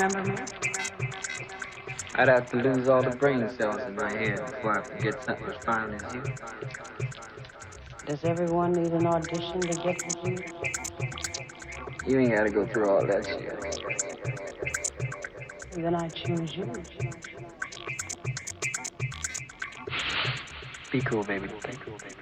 Remember me? I'd have to lose all the brain cells in my head before I forget something as fine as you. Does everyone need an audition to get with you? You ain't gotta go through all that shit. Then I choose you. Be cool, baby. Be cool, baby.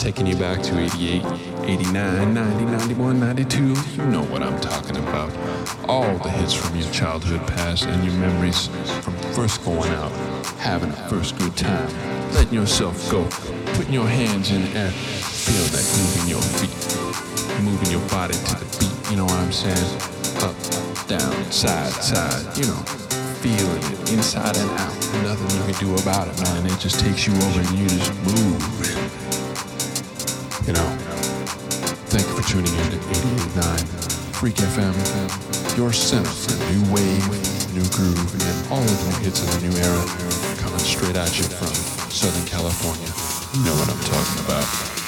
Taking you back to 88, 89, 90, 91, 92. You know what I'm talking about. All the hits from your childhood past and your memories from first going out, having a first good time, letting yourself go, putting your hands in the air, feel that moving your feet, moving your body to the beat. You know what I'm saying? Up, down, side, side, you know feeling it inside and out. Nothing you can do about it, man. It just takes you over and you just move. You know, thank you for tuning in to 88.9 Freak FM, your center for new wave, new groove, and all of the new hits of the new era coming straight at you from Southern California. You know what I'm talking about.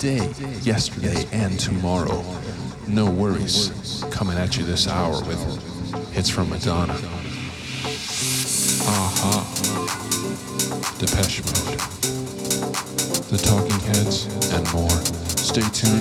Today, yesterday, and tomorrow. No worries. Coming at you this hour with hits from Madonna. a-ha. Depeche Mode. The Talking Heads, and more. Stay tuned.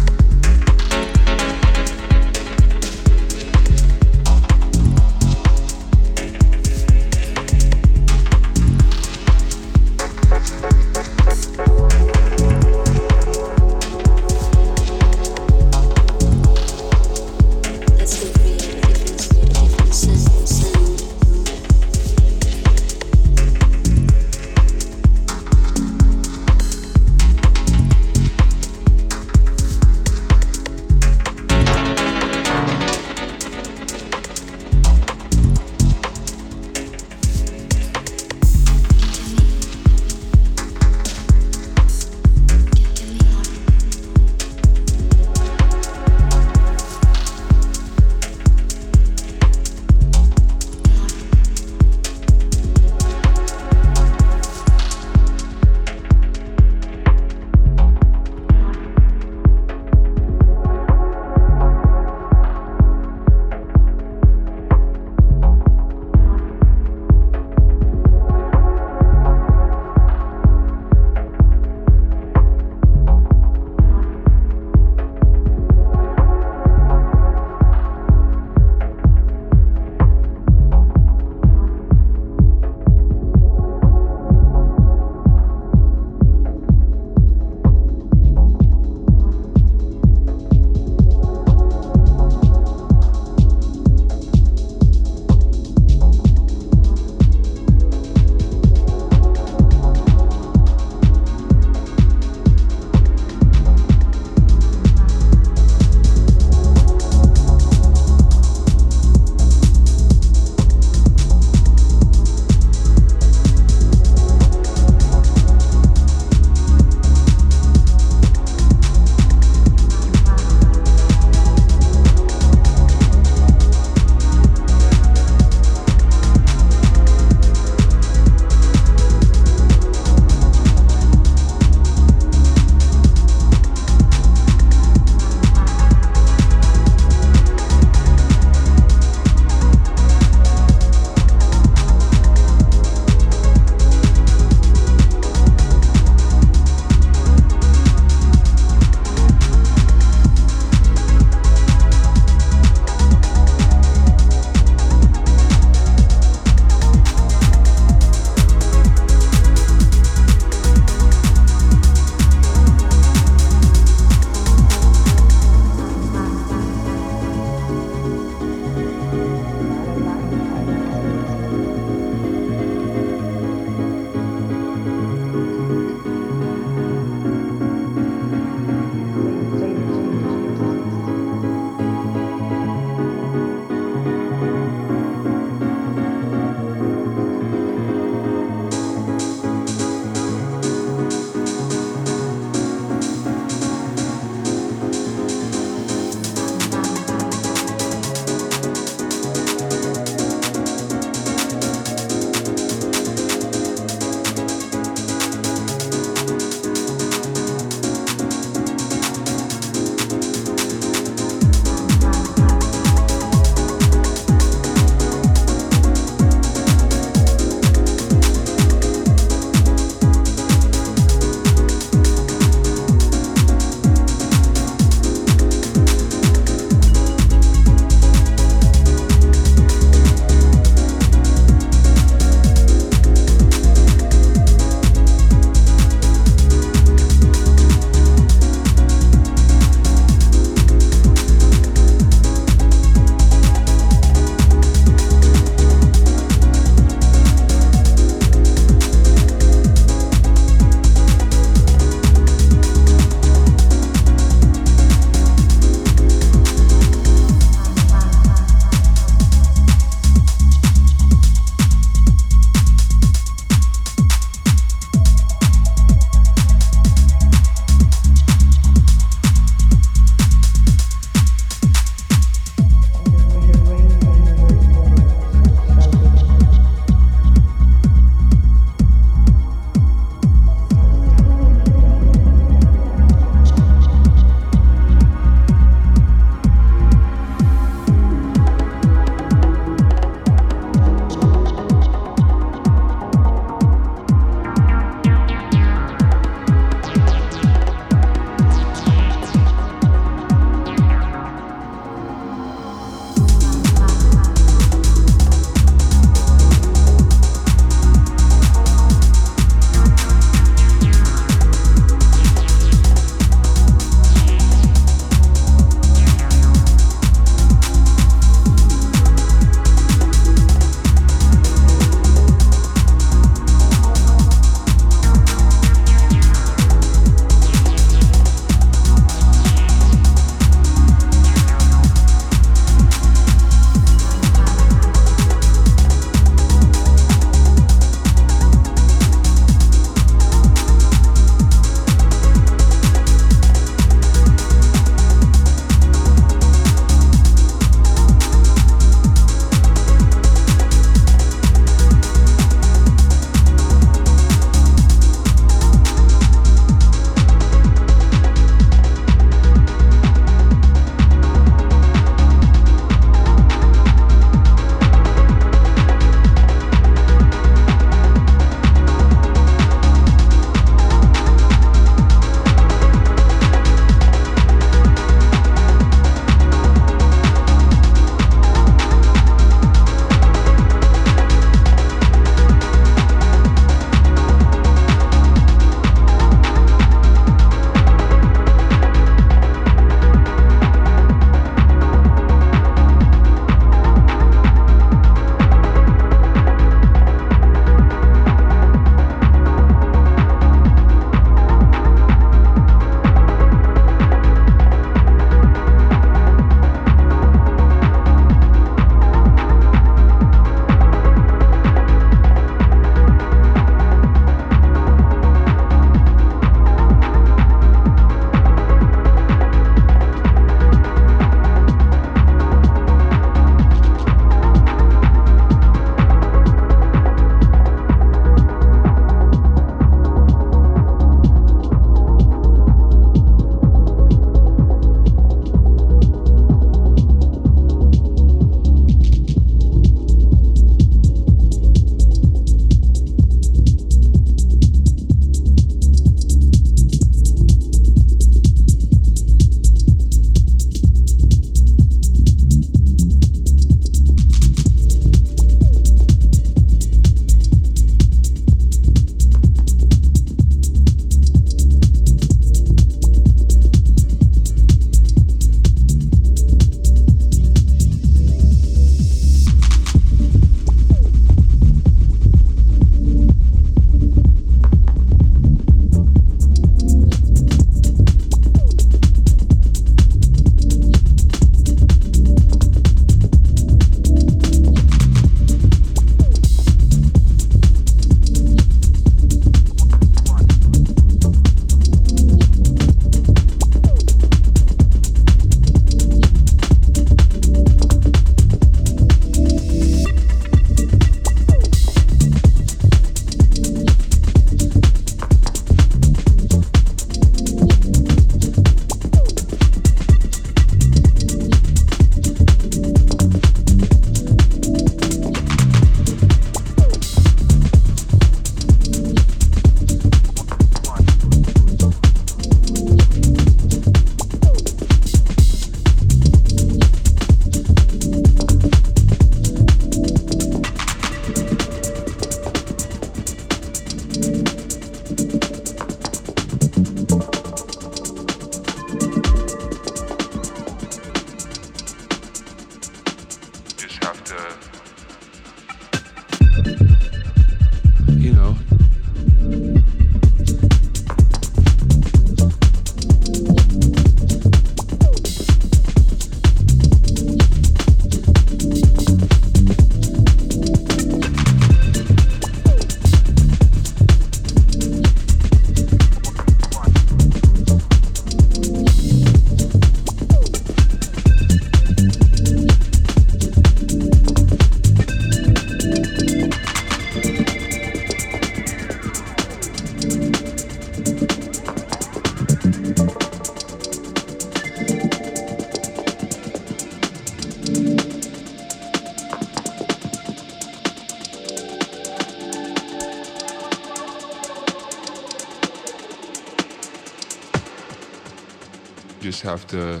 Just have to,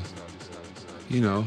you know,